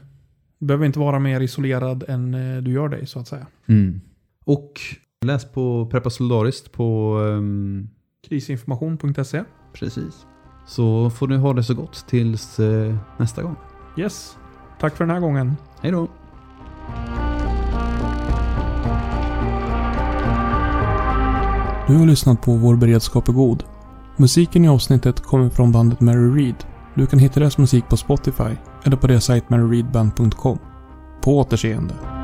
Du behöver inte vara mer isolerad än eh, du gör dig, så att säga. Mm. Och läs på Preppa Solidariskt på... ehm, Krisinformation.se. precis. Så får ni ha det så gott tills eh, nästa gång. Yes. Tack för den här gången. Hej då! Du har lyssnat på Vår beredskap är god. Musiken i avsnittet kommer från bandet Mary Reed. Du kan hitta deras musik på Spotify eller på deras sajt maryreedband.com. På återseende.